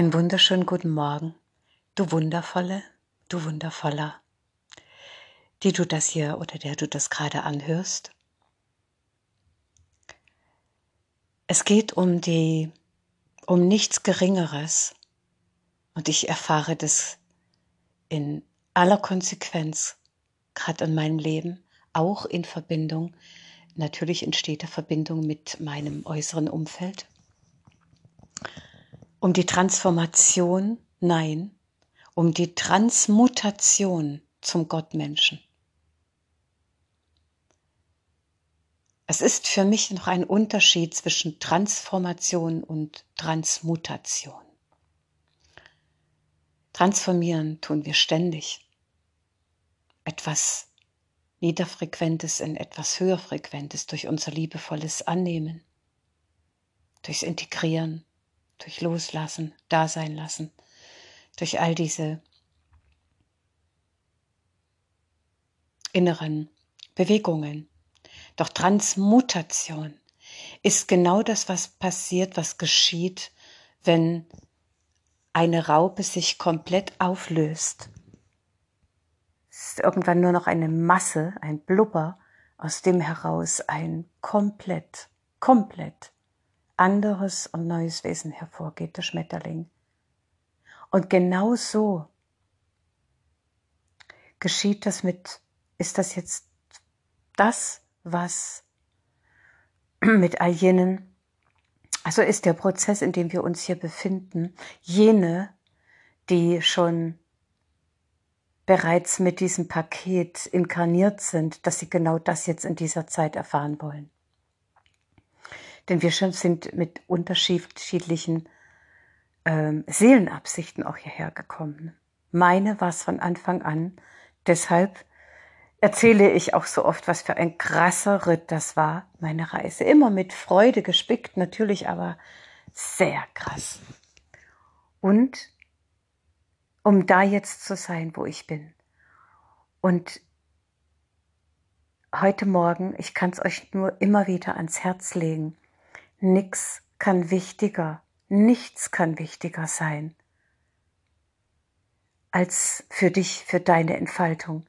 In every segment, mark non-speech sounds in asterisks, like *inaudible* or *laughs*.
Einen wunderschönen guten Morgen, du wundervolle, du wundervoller, die du das hier oder der du das gerade anhörst. Es geht um die, um nichts Geringeres. Und ich erfahre das in aller Konsequenz, gerade in meinem Leben, auch in Verbindung, natürlich in steter Verbindung mit meinem äußeren Umfeld um die Transformation, nein, um die Transmutation zum Gottmenschen. Es ist für mich noch ein Unterschied zwischen Transformation und Transmutation. Transformieren tun wir ständig. Etwas Niederfrequentes in etwas Höherfrequentes durch unser liebevolles Annehmen, durchs Integrieren, durch Loslassen, Dasein lassen, durch all diese inneren Bewegungen. Doch Transmutation ist genau das, was passiert, was geschieht, wenn eine Raupe sich komplett auflöst. Es ist irgendwann nur noch eine Masse, ein Blubber, aus dem heraus ein komplett, komplett anderes und neues Wesen hervorgeht, der Schmetterling. Und genau so geschieht das mit, ist das jetzt das, was *clears throat* mit all jenen, also ist der Prozess, in dem wir uns hier befinden, jene, die schon bereits mit diesem Paket inkarniert sind, dass sie genau das jetzt in dieser Zeit erfahren wollen. Denn wir sind mit unterschiedlichen ähm, Seelenabsichten auch hierher gekommen. Meine war es von Anfang an. Deshalb erzähle ich auch so oft, was für ein krasser Ritt das war, meine Reise. Immer mit Freude gespickt, natürlich, aber sehr krass. Und um da jetzt zu sein, wo ich bin. Und heute Morgen, ich kann es euch nur immer wieder ans Herz legen, Nix kann wichtiger, nichts kann wichtiger sein als für dich, für deine Entfaltung,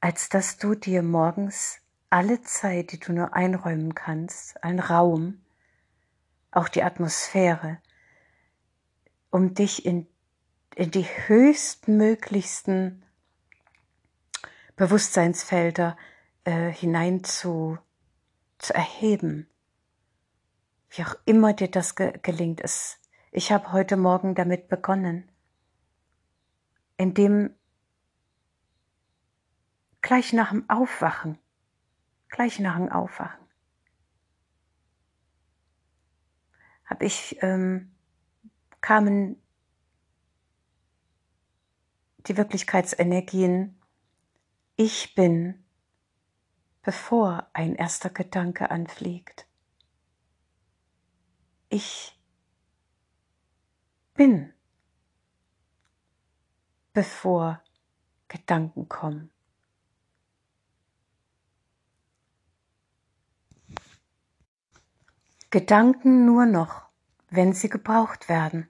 als dass du dir morgens alle Zeit, die du nur einräumen kannst, einen Raum, auch die Atmosphäre, um dich in, in die höchstmöglichsten Bewusstseinsfelder äh, hinein zu, zu erheben, wie auch immer dir das ge gelingt ist. Ich habe heute Morgen damit begonnen, indem gleich nach dem Aufwachen, gleich nach dem Aufwachen, habe ich ähm, kamen die Wirklichkeitsenergien ich bin, bevor ein erster Gedanke anfliegt ich bin, bevor Gedanken kommen. Gedanken nur noch, wenn sie gebraucht werden.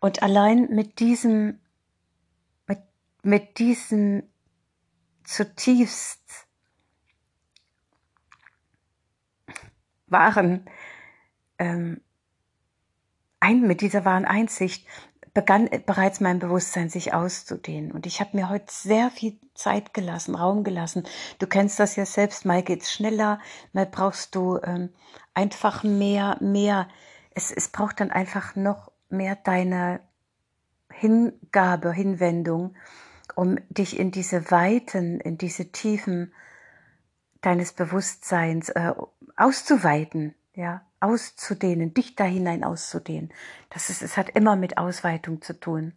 Und allein mit diesem, mit, mit diesem zutiefst wahren, ähm, ein, mit dieser wahren Einsicht begann bereits mein Bewusstsein sich auszudehnen. Und ich habe mir heute sehr viel Zeit gelassen, Raum gelassen. Du kennst das ja selbst, mal geht's schneller, mal brauchst du ähm, einfach mehr, mehr. Es, es braucht dann einfach noch mehr deine Hingabe, Hinwendung, um dich in diese Weiten, in diese Tiefen deines Bewusstseins äh, auszuweiten, ja, auszudehnen, dich da hinein auszudehnen. Das ist, es hat immer mit Ausweitung zu tun.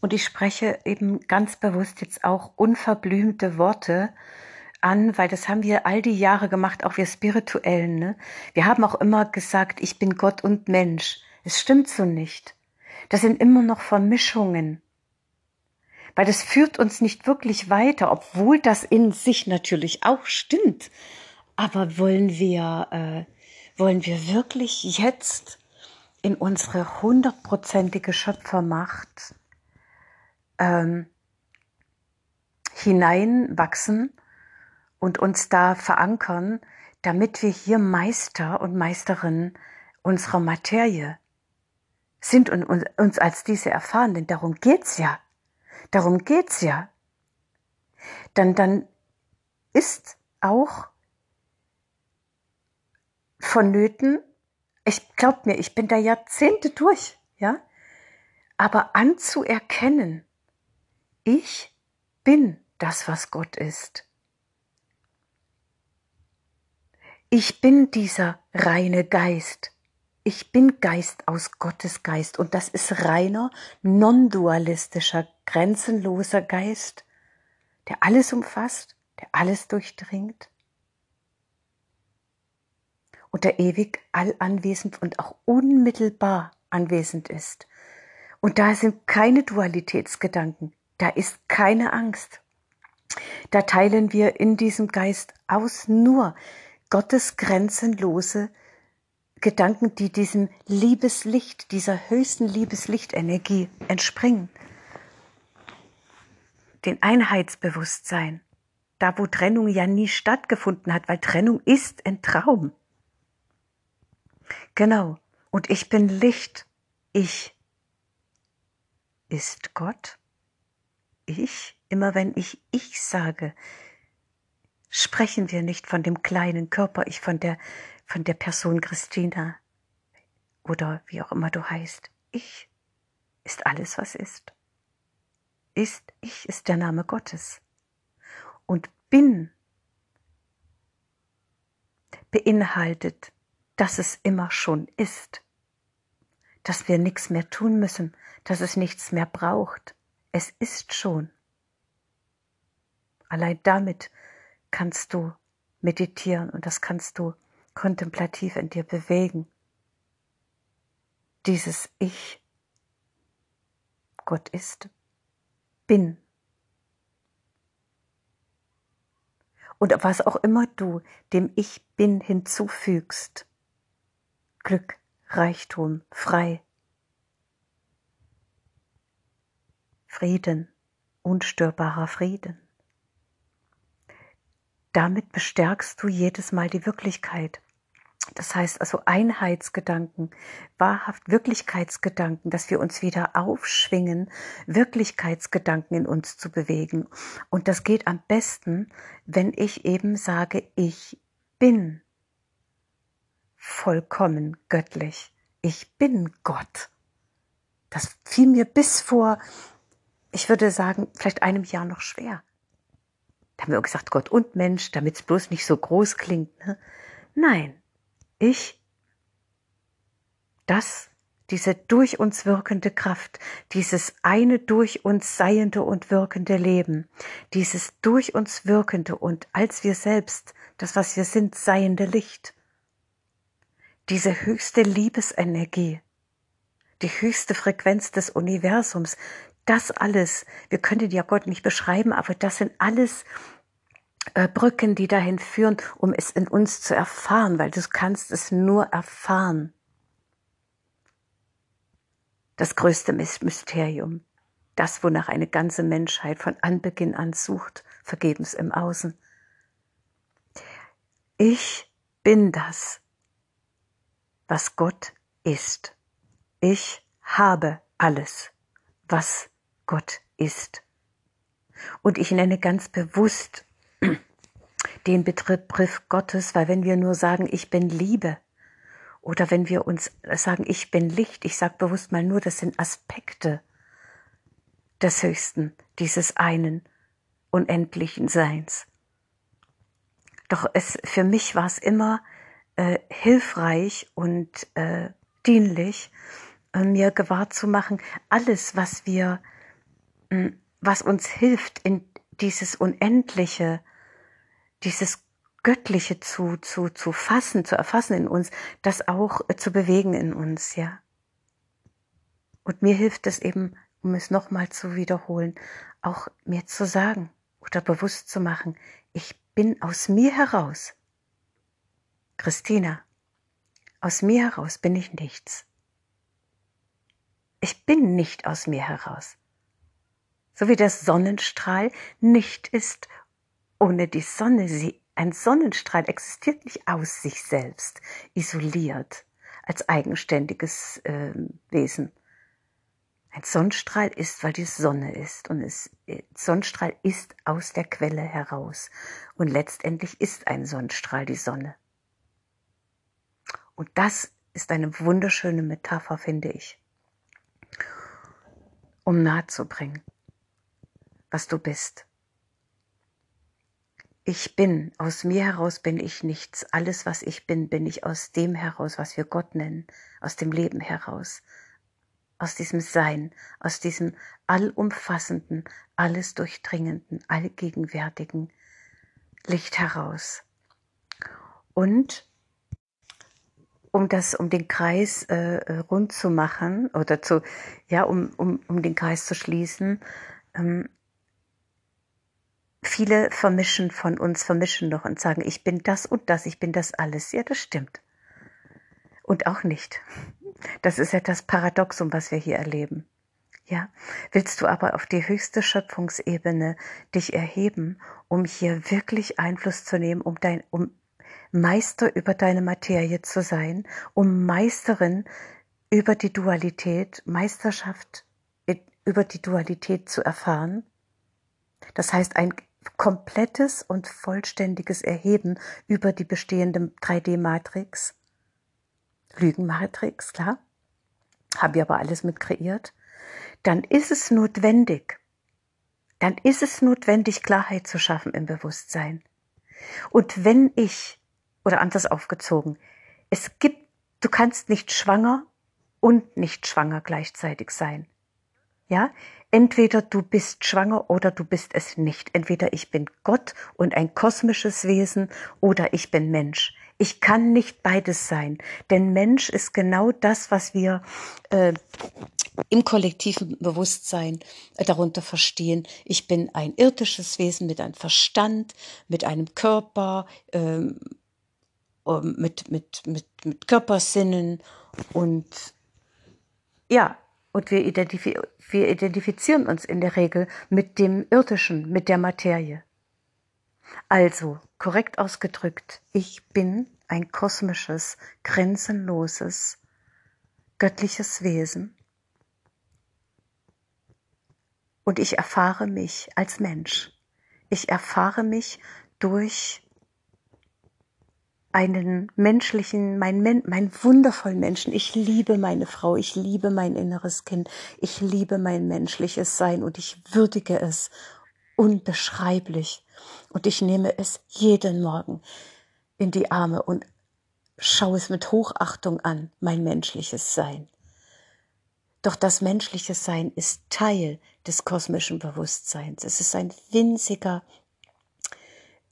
Und ich spreche eben ganz bewusst jetzt auch unverblümte Worte an, weil das haben wir all die Jahre gemacht, auch wir Spirituellen. Ne? Wir haben auch immer gesagt, ich bin Gott und Mensch. Es stimmt so nicht. Das sind immer noch Vermischungen weil das führt uns nicht wirklich weiter, obwohl das in sich natürlich auch stimmt. Aber wollen wir, äh, wollen wir wirklich jetzt in unsere hundertprozentige Schöpfermacht ähm, hineinwachsen und uns da verankern, damit wir hier Meister und Meisterinnen unserer Materie sind und uns als diese erfahren, denn darum geht's ja. Darum geht's ja. Dann, dann ist auch vonnöten, ich glaub mir, ich bin da Jahrzehnte durch, ja, aber anzuerkennen, ich bin das, was Gott ist. Ich bin dieser reine Geist. Ich bin Geist aus Gottes Geist und das ist reiner, non-dualistischer, grenzenloser Geist, der alles umfasst, der alles durchdringt und der ewig allanwesend und auch unmittelbar anwesend ist. Und da sind keine Dualitätsgedanken, da ist keine Angst. Da teilen wir in diesem Geist aus nur Gottes grenzenlose Gedanken, die diesem Liebeslicht, dieser höchsten Liebeslichtenergie entspringen. Den Einheitsbewusstsein, da wo Trennung ja nie stattgefunden hat, weil Trennung ist ein Traum. Genau. Und ich bin Licht. Ich ist Gott. Ich, immer wenn ich ich sage, sprechen wir nicht von dem kleinen Körper, ich von der, von der Person Christina oder wie auch immer du heißt. Ich ist alles, was ist. Ist, ich ist der Name Gottes. Und bin beinhaltet dass es immer schon ist, dass wir nichts mehr tun müssen, dass es nichts mehr braucht. Es ist schon. Allein damit kannst du meditieren und das kannst du kontemplativ in dir bewegen. Dieses Ich, Gott ist, bin. Und was auch immer du dem Ich bin hinzufügst, Glück, Reichtum, frei. Frieden, unstörbarer Frieden. Damit bestärkst du jedes Mal die Wirklichkeit. Das heißt also Einheitsgedanken, wahrhaft Wirklichkeitsgedanken, dass wir uns wieder aufschwingen, Wirklichkeitsgedanken in uns zu bewegen. Und das geht am besten, wenn ich eben sage, ich bin vollkommen göttlich. Ich bin Gott. Das fiel mir bis vor, ich würde sagen, vielleicht einem Jahr noch schwer. Da haben wir gesagt, Gott und Mensch, damit es bloß nicht so groß klingt. Ne? Nein, ich, das, diese durch uns wirkende Kraft, dieses eine durch uns seiende und wirkende Leben, dieses durch uns wirkende und als wir selbst, das was wir sind, seiende Licht, diese höchste Liebesenergie, die höchste Frequenz des Universums, das alles, wir können ja Gott nicht beschreiben, aber das sind alles äh, Brücken, die dahin führen, um es in uns zu erfahren, weil du kannst es nur erfahren. Das größte Mysterium, das, wonach eine ganze Menschheit von Anbeginn an sucht, vergebens im Außen. Ich bin das, was Gott ist. Ich habe alles, was Gott ist. Und ich nenne ganz bewusst *clears throat* den Begriff Gottes, weil wenn wir nur sagen, ich bin Liebe, oder wenn wir uns sagen, ich bin Licht, ich sage bewusst mal nur, das sind Aspekte des Höchsten, dieses einen unendlichen Seins. Doch es, für mich war es immer äh, hilfreich und äh, dienlich, äh, mir gewahr zu machen, alles, was wir, mh, hm, was uns hilft, in dieses Unendliche, dieses Göttliche zu, zu, zu fassen, zu erfassen in uns, das auch äh, zu bewegen in uns, ja. Und mir hilft es eben, um es nochmal zu wiederholen, auch mir zu sagen oder bewusst zu machen, ich bin aus mir heraus Christina, aus mir heraus bin ich nichts. Ich bin nicht aus mir heraus. So wie der Sonnenstrahl nicht ist ohne die Sonne. Sie, ein Sonnenstrahl existiert nicht aus sich selbst, isoliert, als eigenständiges äh, Wesen. Ein Sonnenstrahl ist, weil die Sonne ist. Und es, äh, Sonnenstrahl ist aus der Quelle heraus. Und letztendlich ist ein Sonnenstrahl die Sonne. Und das ist eine wunderschöne Metapher, finde ich, um nahezubringen, was du bist. Ich bin, aus mir heraus bin ich nichts. Alles, was ich bin, bin ich aus dem heraus, was wir Gott nennen, aus dem Leben heraus aus diesem Sein, aus diesem allumfassenden, alles durchdringenden, allgegenwärtigen Licht heraus. Und um das, um den Kreis äh, äh, rund zu machen oder zu, ja, um, um, um den Kreis zu schließen, ähm, viele vermischen von uns, vermischen noch und sagen, ich bin das und das, ich bin das alles. Ja, das stimmt. Und auch nicht. Das ist ja das Paradoxum, was wir hier erleben. Ja, willst du aber auf die höchste Schöpfungsebene dich erheben, um hier wirklich Einfluss zu nehmen, um dein, um Meister über deine Materie zu sein, um Meisterin über die Dualität, Meisterschaft über die Dualität zu erfahren? Das heißt, ein komplettes und vollständiges Erheben über die bestehende 3D-Matrix Lügenmatrix, klar, habe ich aber alles mit kreiert, dann ist es notwendig, dann ist es notwendig, Klarheit zu schaffen im Bewusstsein. Und wenn ich, oder anders aufgezogen, es gibt, du kannst nicht schwanger und nicht schwanger gleichzeitig sein. Ja, entweder du bist schwanger oder du bist es nicht. Entweder ich bin Gott und ein kosmisches Wesen oder ich bin Mensch. Ich kann nicht beides sein, denn Mensch ist genau das, was wir äh, im kollektiven Bewusstsein äh, darunter verstehen. Ich bin ein irdisches Wesen mit einem Verstand, mit einem Körper, ähm, mit, mit, mit, mit Körpersinnen und ja, und wir, identif wir identifizieren uns in der Regel mit dem Irdischen, mit der Materie. Also, korrekt ausgedrückt, ich bin ein kosmisches, grenzenloses, göttliches Wesen. Und ich erfahre mich als Mensch. Ich erfahre mich durch einen menschlichen, mein, mein wundervollen Menschen. Ich liebe meine Frau, ich liebe mein inneres Kind, ich liebe mein menschliches Sein und ich würdige es unbeschreiblich. Und ich nehme es jeden Morgen in die Arme und schaue es mit Hochachtung an, mein menschliches Sein. Doch das menschliche Sein ist Teil des kosmischen Bewusstseins. Es ist ein winziger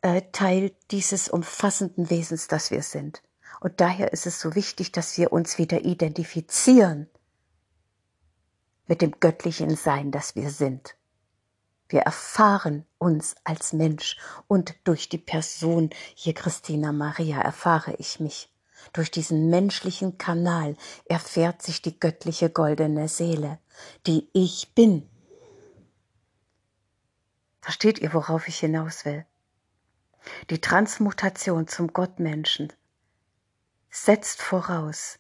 äh, Teil dieses umfassenden Wesens, das wir sind. Und daher ist es so wichtig, dass wir uns wieder identifizieren mit dem göttlichen Sein, das wir sind. Wir erfahren uns als Mensch und durch die Person hier Christina Maria erfahre ich mich. Durch diesen menschlichen Kanal erfährt sich die göttliche goldene Seele, die ich bin. Versteht ihr, worauf ich hinaus will? Die Transmutation zum Gottmenschen setzt voraus,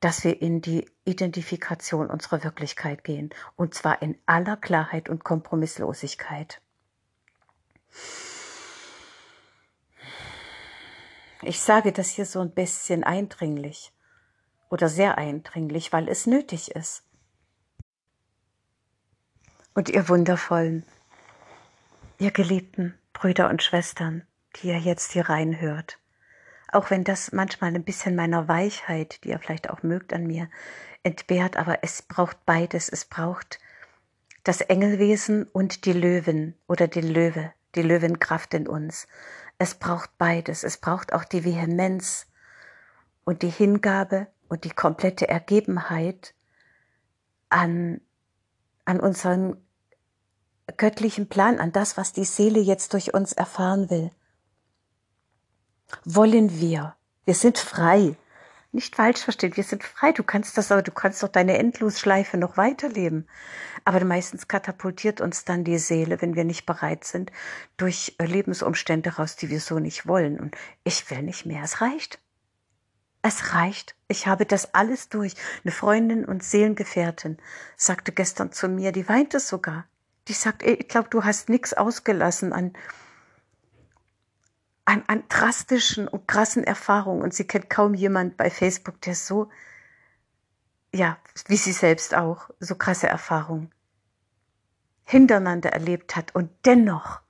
dass wir in die Identifikation unserer Wirklichkeit gehen, und zwar in aller Klarheit und Kompromisslosigkeit. Ich sage das hier so ein bisschen eindringlich oder sehr eindringlich, weil es nötig ist. Und ihr wundervollen, ihr geliebten Brüder und Schwestern, die ihr jetzt hier reinhört, auch wenn das manchmal ein bisschen meiner Weichheit, die ihr vielleicht auch mögt an mir, entbehrt, aber es braucht beides. Es braucht das Engelwesen und die Löwen oder den Löwe, die Löwenkraft in uns. Es braucht beides. Es braucht auch die Vehemenz und die Hingabe und die komplette Ergebenheit an, an unseren göttlichen Plan, an das, was die Seele jetzt durch uns erfahren will wollen wir. Wir sind frei. Nicht falsch verstehen, wir sind frei. Du kannst das, aber du kannst doch deine Endlosschleife noch weiterleben. Aber meistens katapultiert uns dann die Seele, wenn wir nicht bereit sind, durch Lebensumstände raus, die wir so nicht wollen. Und ich will nicht mehr. Es reicht. Es reicht. Ich habe das alles durch. Eine Freundin und Seelengefährtin sagte gestern zu mir, die weinte sogar. Die sagt, ich glaube, du hast nichts ausgelassen an, an, an drastischen und krassen Erfahrungen. Und sie kennt kaum jemand bei Facebook, der so, ja, wie sie selbst auch, so krasse Erfahrungen hintereinander erlebt hat und dennoch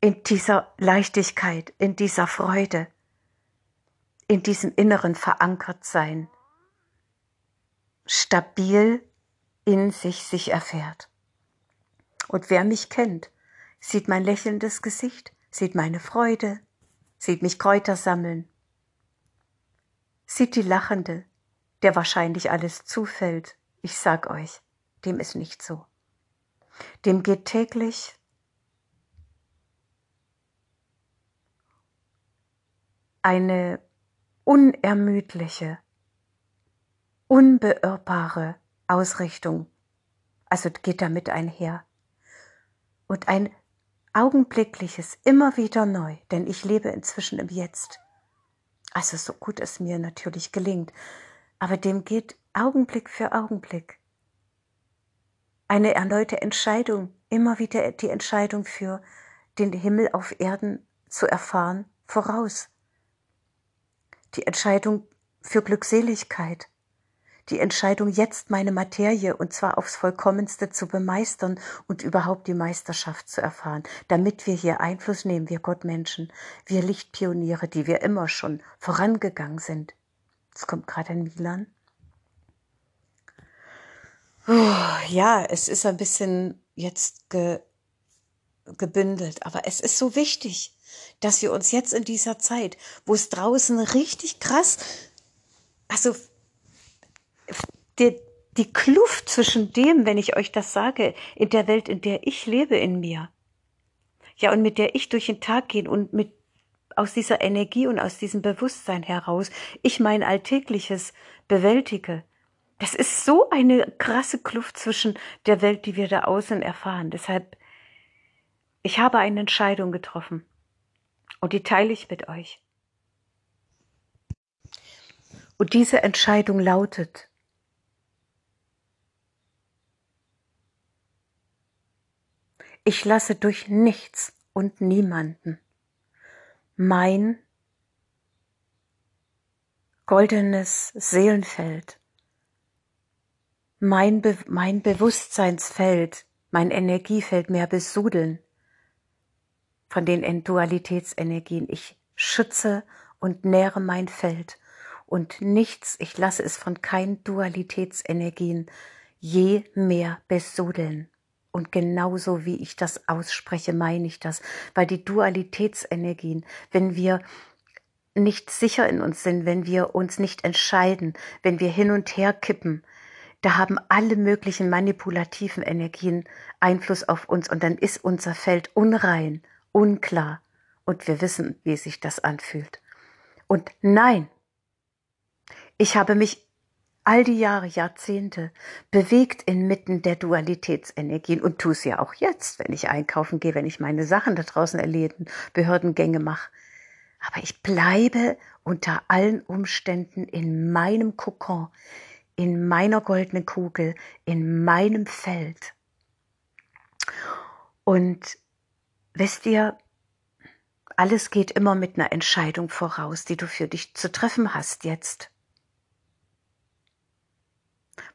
in dieser Leichtigkeit, in dieser Freude, in diesem inneren Verankertsein stabil in sich sich erfährt. Und wer mich kennt, sieht mein lächelndes Gesicht, sieht meine Freude, sieht mich Kräuter sammeln, sieht die Lachende, der wahrscheinlich alles zufällt. Ich sag euch, dem ist nicht so. Dem geht täglich eine unermüdliche, unbeirrbare Ausrichtung, also geht damit einher. Und ein augenblickliches, immer wieder neu, denn ich lebe inzwischen im Jetzt. Also so gut es mir natürlich gelingt, aber dem geht Augenblick für Augenblick. Eine erneute Entscheidung, immer wieder die Entscheidung für den Himmel auf Erden zu erfahren, voraus die Entscheidung für Glückseligkeit, die Entscheidung, jetzt meine Materie und zwar aufs vollkommenste zu bemeistern und überhaupt die Meisterschaft zu erfahren, damit wir hier Einfluss nehmen, wir Gottmenschen, wir Lichtpioniere, die wir immer schon vorangegangen sind. Es kommt gerade ein Milan. Oh, ja, es ist ein bisschen jetzt ge, gebündelt, aber es ist so wichtig dass wir uns jetzt in dieser Zeit, wo es draußen richtig krass, also die, die Kluft zwischen dem, wenn ich euch das sage, in der Welt, in der ich lebe in mir, ja, und mit der ich durch den Tag gehe und mit aus dieser Energie und aus diesem Bewusstsein heraus ich mein Alltägliches bewältige. Das ist so eine krasse Kluft zwischen der Welt, die wir da außen erfahren. Deshalb, ich habe eine Entscheidung getroffen. Und die teile ich mit euch. Und diese Entscheidung lautet, ich lasse durch nichts und niemanden mein goldenes Seelenfeld, mein, Be mein Bewusstseinsfeld, mein Energiefeld mehr besudeln von den Dualitätsenergien. Ich schütze und nähre mein Feld und nichts, ich lasse es von keinen Dualitätsenergien je mehr besudeln. Und genauso wie ich das ausspreche, meine ich das, weil die Dualitätsenergien, wenn wir nicht sicher in uns sind, wenn wir uns nicht entscheiden, wenn wir hin und her kippen, da haben alle möglichen manipulativen Energien Einfluss auf uns. Und dann ist unser Feld unrein unklar. Und wir wissen, wie sich das anfühlt. Und nein, ich habe mich all die Jahre, Jahrzehnte bewegt inmitten der Dualitätsenergien und tue es ja auch jetzt, wenn ich einkaufen gehe, wenn ich meine Sachen da draußen erledigen, Behördengänge mache. Aber ich bleibe unter allen Umständen in meinem Kokon, in meiner goldenen Kugel, in meinem Feld. Und Wisst ihr, alles geht immer mit einer Entscheidung voraus, die du für dich zu treffen hast jetzt.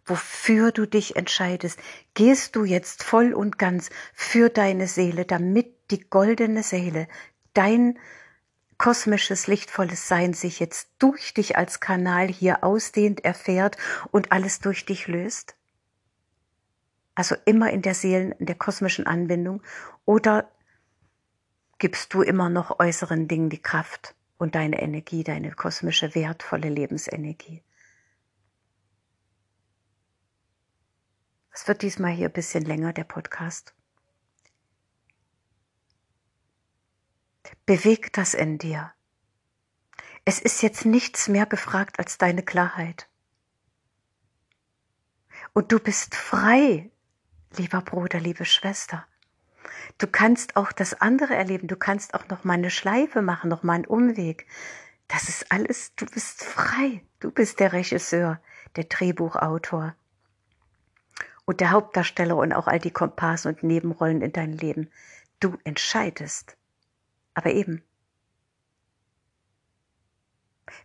Wofür du dich entscheidest, gehst du jetzt voll und ganz für deine Seele, damit die goldene Seele, dein kosmisches, lichtvolles Sein sich jetzt durch dich als Kanal hier ausdehnt, erfährt und alles durch dich löst? Also immer in der Seelen, in der kosmischen Anbindung oder gibst du immer noch äußeren Dingen die Kraft und deine Energie, deine kosmische, wertvolle Lebensenergie. Es wird diesmal hier ein bisschen länger, der Podcast. Beweg das in dir. Es ist jetzt nichts mehr gefragt als deine Klarheit. Und du bist frei, lieber Bruder, liebe Schwester. Du kannst auch das andere erleben. Du kannst auch noch mal eine Schleife machen, noch mal einen Umweg. Das ist alles, du bist frei. Du bist der Regisseur, der Drehbuchautor und der Hauptdarsteller und auch all die Komparsen und Nebenrollen in deinem Leben. Du entscheidest. Aber eben.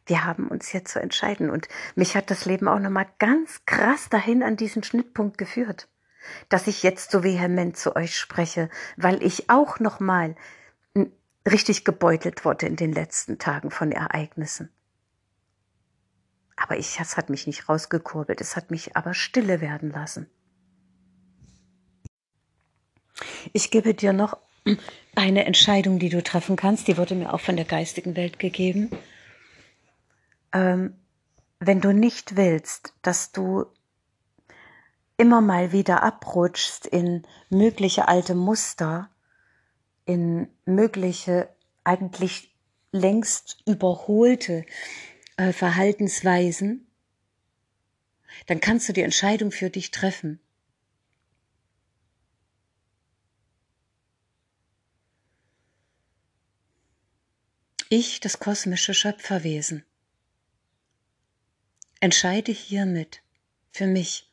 Wir haben uns jetzt zu entscheiden und mich hat das Leben auch nochmal ganz krass dahin an diesen Schnittpunkt geführt, dass ich jetzt so vehement zu euch spreche, weil ich auch nochmal richtig gebeutelt wurde in den letzten Tagen von Ereignissen. Aber ich, es hat mich nicht rausgekurbelt, es hat mich aber stille werden lassen. Ich gebe dir noch eine Entscheidung, die du treffen kannst, die wurde mir auch von der geistigen Welt gegeben. Ähm, wenn du nicht willst, dass du immer mal wieder abrutschst in mögliche alte Muster, in mögliche eigentlich längst überholte äh, Verhaltensweisen, dann kannst du die Entscheidung für dich treffen. Ich, das kosmische Schöpferwesen, entscheide hiermit für mich,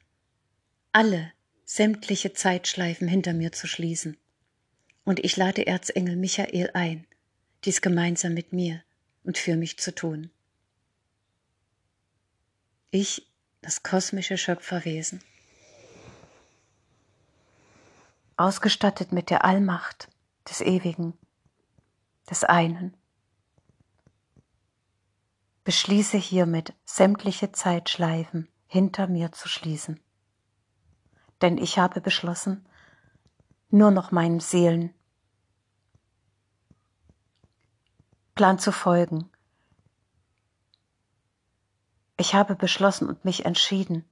alle sämtliche Zeitschleifen hinter mir zu schließen. Und ich lade Erzengel Michael ein, dies gemeinsam mit mir und für mich zu tun. Ich, das kosmische Schöpferwesen, ausgestattet mit der Allmacht des Ewigen, des einen, beschließe hiermit sämtliche Zeitschleifen hinter mir zu schließen. Denn ich habe beschlossen, nur noch meinem Seelen Plan zu folgen. Ich habe beschlossen und mich entschieden,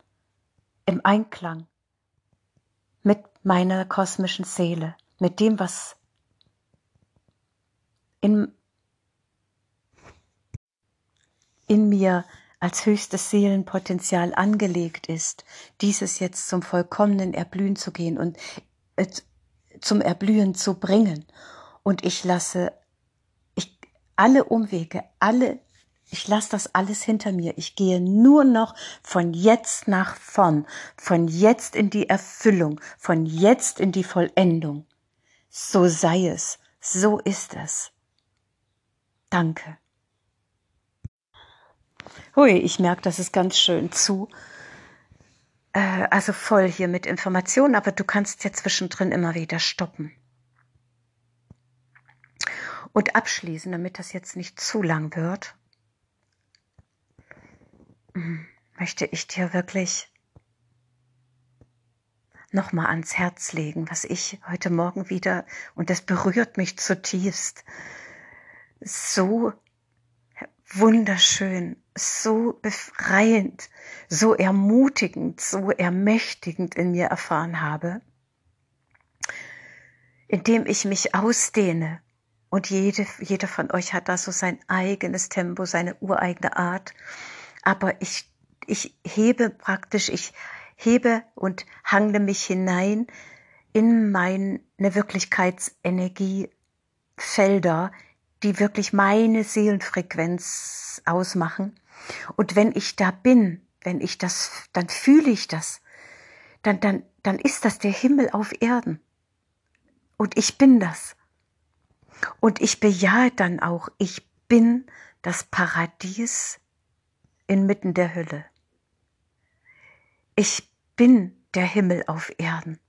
im Einklang mit meiner kosmischen Seele, mit dem, was in in mir als höchstes Seelenpotenzial angelegt ist, dieses jetzt zum vollkommenen Erblühen zu gehen und äh, zum Erblühen zu bringen. Und ich lasse ich, alle Umwege, alle, ich lasse das alles hinter mir. Ich gehe nur noch von jetzt nach vorn, von jetzt in die Erfüllung, von jetzt in die Vollendung. So sei es, so ist es. Danke. Hui, ich merke, das ist ganz schön zu. Äh, also voll hier mit Informationen, aber du kannst ja zwischendrin immer wieder stoppen. Und abschließen, damit das jetzt nicht zu lang wird, hm, möchte ich dir wirklich nochmal ans Herz legen, was ich heute Morgen wieder, und das berührt mich zutiefst, so wunderschön, so befreiend, so ermutigend, so ermächtigend in mir erfahren habe, indem ich mich ausdehne. Und jede, jeder von euch hat da so sein eigenes Tempo, seine ureigene Art. Aber ich, ich hebe praktisch, ich hebe und hangle mich hinein in meine Wirklichkeitsenergiefelder, die wirklich meine Seelenfrequenz ausmachen. Und wenn ich da bin, wenn ich das, dann fühle ich das, dann, dann, dann ist das der Himmel auf Erden. Und ich bin das. Und ich bejahe dann auch, ich bin das Paradies inmitten der Hölle. Ich bin der Himmel auf Erden.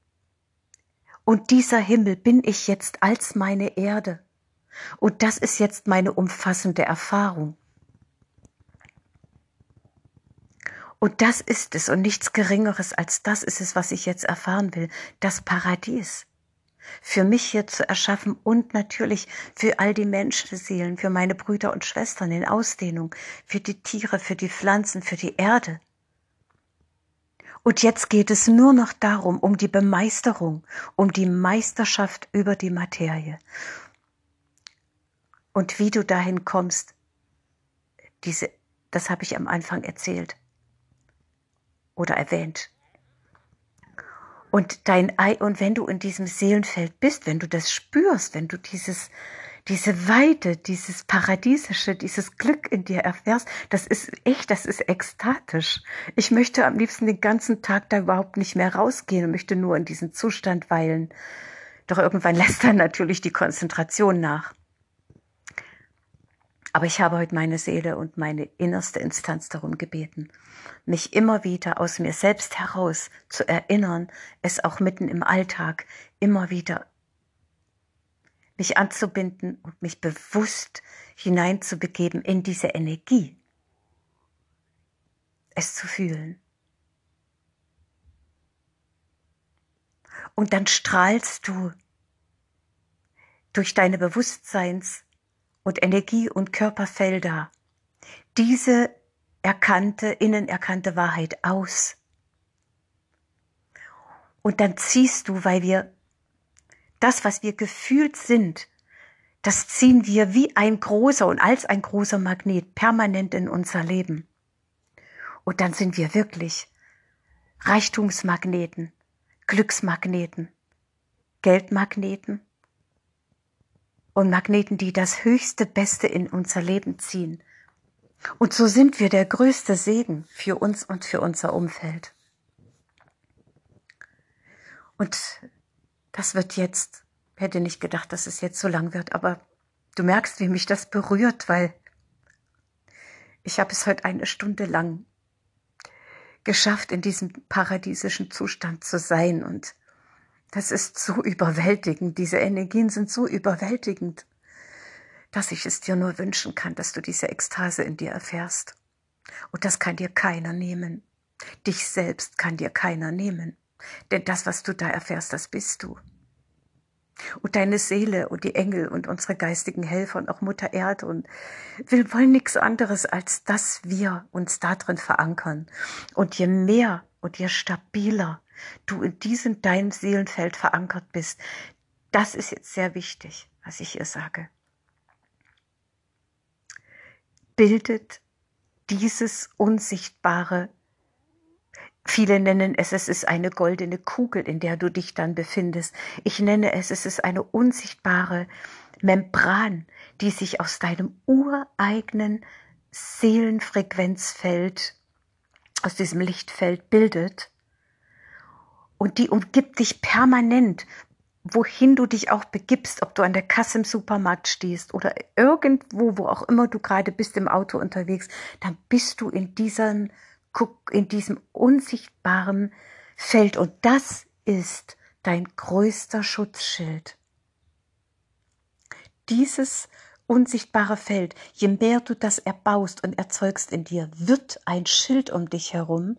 Und dieser Himmel bin ich jetzt als meine Erde. Und das ist jetzt meine umfassende Erfahrung. Und das ist es und nichts Geringeres als das ist es, was ich jetzt erfahren will, das Paradies. Für mich hier zu erschaffen und natürlich für all die Menschenseelen, für meine Brüder und Schwestern in Ausdehnung, für die Tiere, für die Pflanzen, für die Erde. Und jetzt geht es nur noch darum, um die Bemeisterung, um die Meisterschaft über die Materie. Und wie du dahin kommst, diese, das habe ich am Anfang erzählt oder erwähnt. Und dein Ei, und wenn du in diesem Seelenfeld bist, wenn du das spürst, wenn du dieses, diese Weite, dieses Paradiesische, dieses Glück in dir erfährst, das ist echt, das ist ekstatisch. Ich möchte am liebsten den ganzen Tag da überhaupt nicht mehr rausgehen und möchte nur in diesem Zustand weilen. Doch irgendwann *laughs* lässt dann natürlich die Konzentration nach. Aber ich habe heute meine Seele und meine innerste Instanz darum gebeten, mich immer wieder aus mir selbst heraus zu erinnern, es auch mitten im Alltag immer wieder mich anzubinden und mich bewusst hineinzubegeben in diese Energie, es zu fühlen. Und dann strahlst du durch deine Bewusstseins- und Energie- und Körperfelder diese erkannte, innen erkannte Wahrheit aus. Und dann ziehst du, weil wir das, was wir gefühlt sind, das ziehen wir wie ein großer und als ein großer Magnet permanent in unser Leben. Und dann sind wir wirklich Reichtumsmagneten, Glücksmagneten, Geldmagneten und Magneten, die das höchste Beste in unser Leben ziehen. Und so sind wir der größte Segen für uns und für unser Umfeld. Und das wird jetzt, hätte nicht gedacht, dass es jetzt so lang wird, aber du merkst, wie mich das berührt, weil ich habe es heute eine Stunde lang geschafft, in diesem paradiesischen Zustand zu sein und das ist so überwältigend. Diese Energien sind so überwältigend, dass ich es dir nur wünschen kann, dass du diese Ekstase in dir erfährst. Und das kann dir keiner nehmen. Dich selbst kann dir keiner nehmen. Denn das, was du da erfährst, das bist du. Und deine Seele und die Engel und unsere geistigen Helfer und auch Mutter Erde und wir wollen nichts anderes, als dass wir uns darin verankern. Und je mehr und je stabiler du in diesem deinem Seelenfeld verankert bist. Das ist jetzt sehr wichtig, was ich ihr sage. Bildet dieses unsichtbare, viele nennen es, es ist eine goldene Kugel, in der du dich dann befindest. Ich nenne es, es ist eine unsichtbare Membran, die sich aus deinem ureigenen Seelenfrequenzfeld, aus diesem Lichtfeld bildet und die umgibt dich permanent, wohin du dich auch begibst, ob du an der Kasse im Supermarkt stehst oder irgendwo, wo auch immer du gerade bist im Auto unterwegs, dann bist du in diesem, in diesem unsichtbaren Feld und das ist dein größter Schutzschild. Dieses unsichtbare Feld, je mehr du das erbaust und erzeugst in dir, wird ein Schild um dich herum,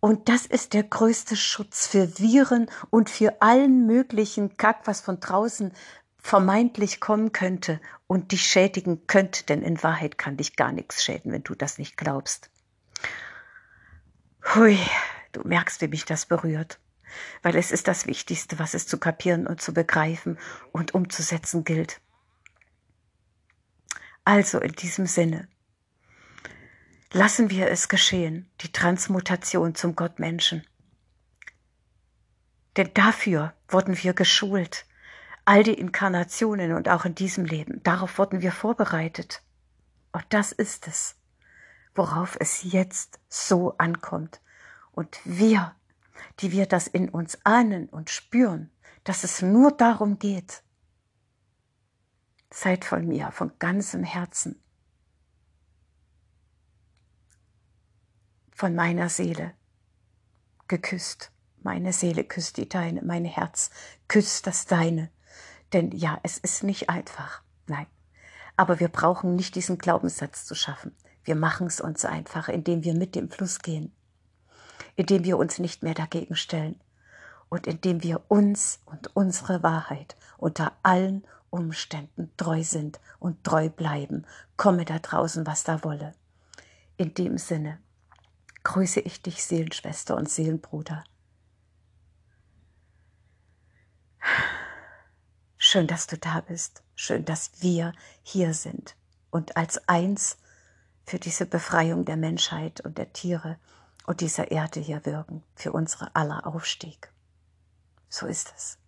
und das ist der größte Schutz für Viren und für allen möglichen Kack, was von draußen vermeintlich kommen könnte und dich schädigen könnte, denn in Wahrheit kann dich gar nichts schäden, wenn du das nicht glaubst. Hui, du merkst, wie mich das berührt, weil es ist das Wichtigste, was es zu kapieren und zu begreifen und umzusetzen gilt. Also in diesem Sinne, Lassen wir es geschehen, die Transmutation zum Gottmenschen. Denn dafür wurden wir geschult. All die Inkarnationen und auch in diesem Leben, darauf wurden wir vorbereitet. Und das ist es, worauf es jetzt so ankommt. Und wir, die wir das in uns ahnen und spüren, dass es nur darum geht, seid von mir von ganzem Herzen von meiner Seele geküsst. Meine Seele küsst die deine, mein Herz küsst das deine. Denn ja, es ist nicht einfach. Nein. Aber wir brauchen nicht diesen Glaubenssatz zu schaffen. Wir machen es uns einfach, indem wir mit dem Fluss gehen, indem wir uns nicht mehr dagegen stellen und indem wir uns und unsere Wahrheit unter allen Umständen treu sind und treu bleiben, komme da draußen, was da wolle. In dem Sinne, grüße ich dich, Seelenschwester und Seelenbruder. Schön, dass du da bist. Schön, dass wir hier sind und als eins für diese Befreiung der Menschheit und der Tiere und dieser Erde hier wirken, für unsere aller Aufstieg. So ist es.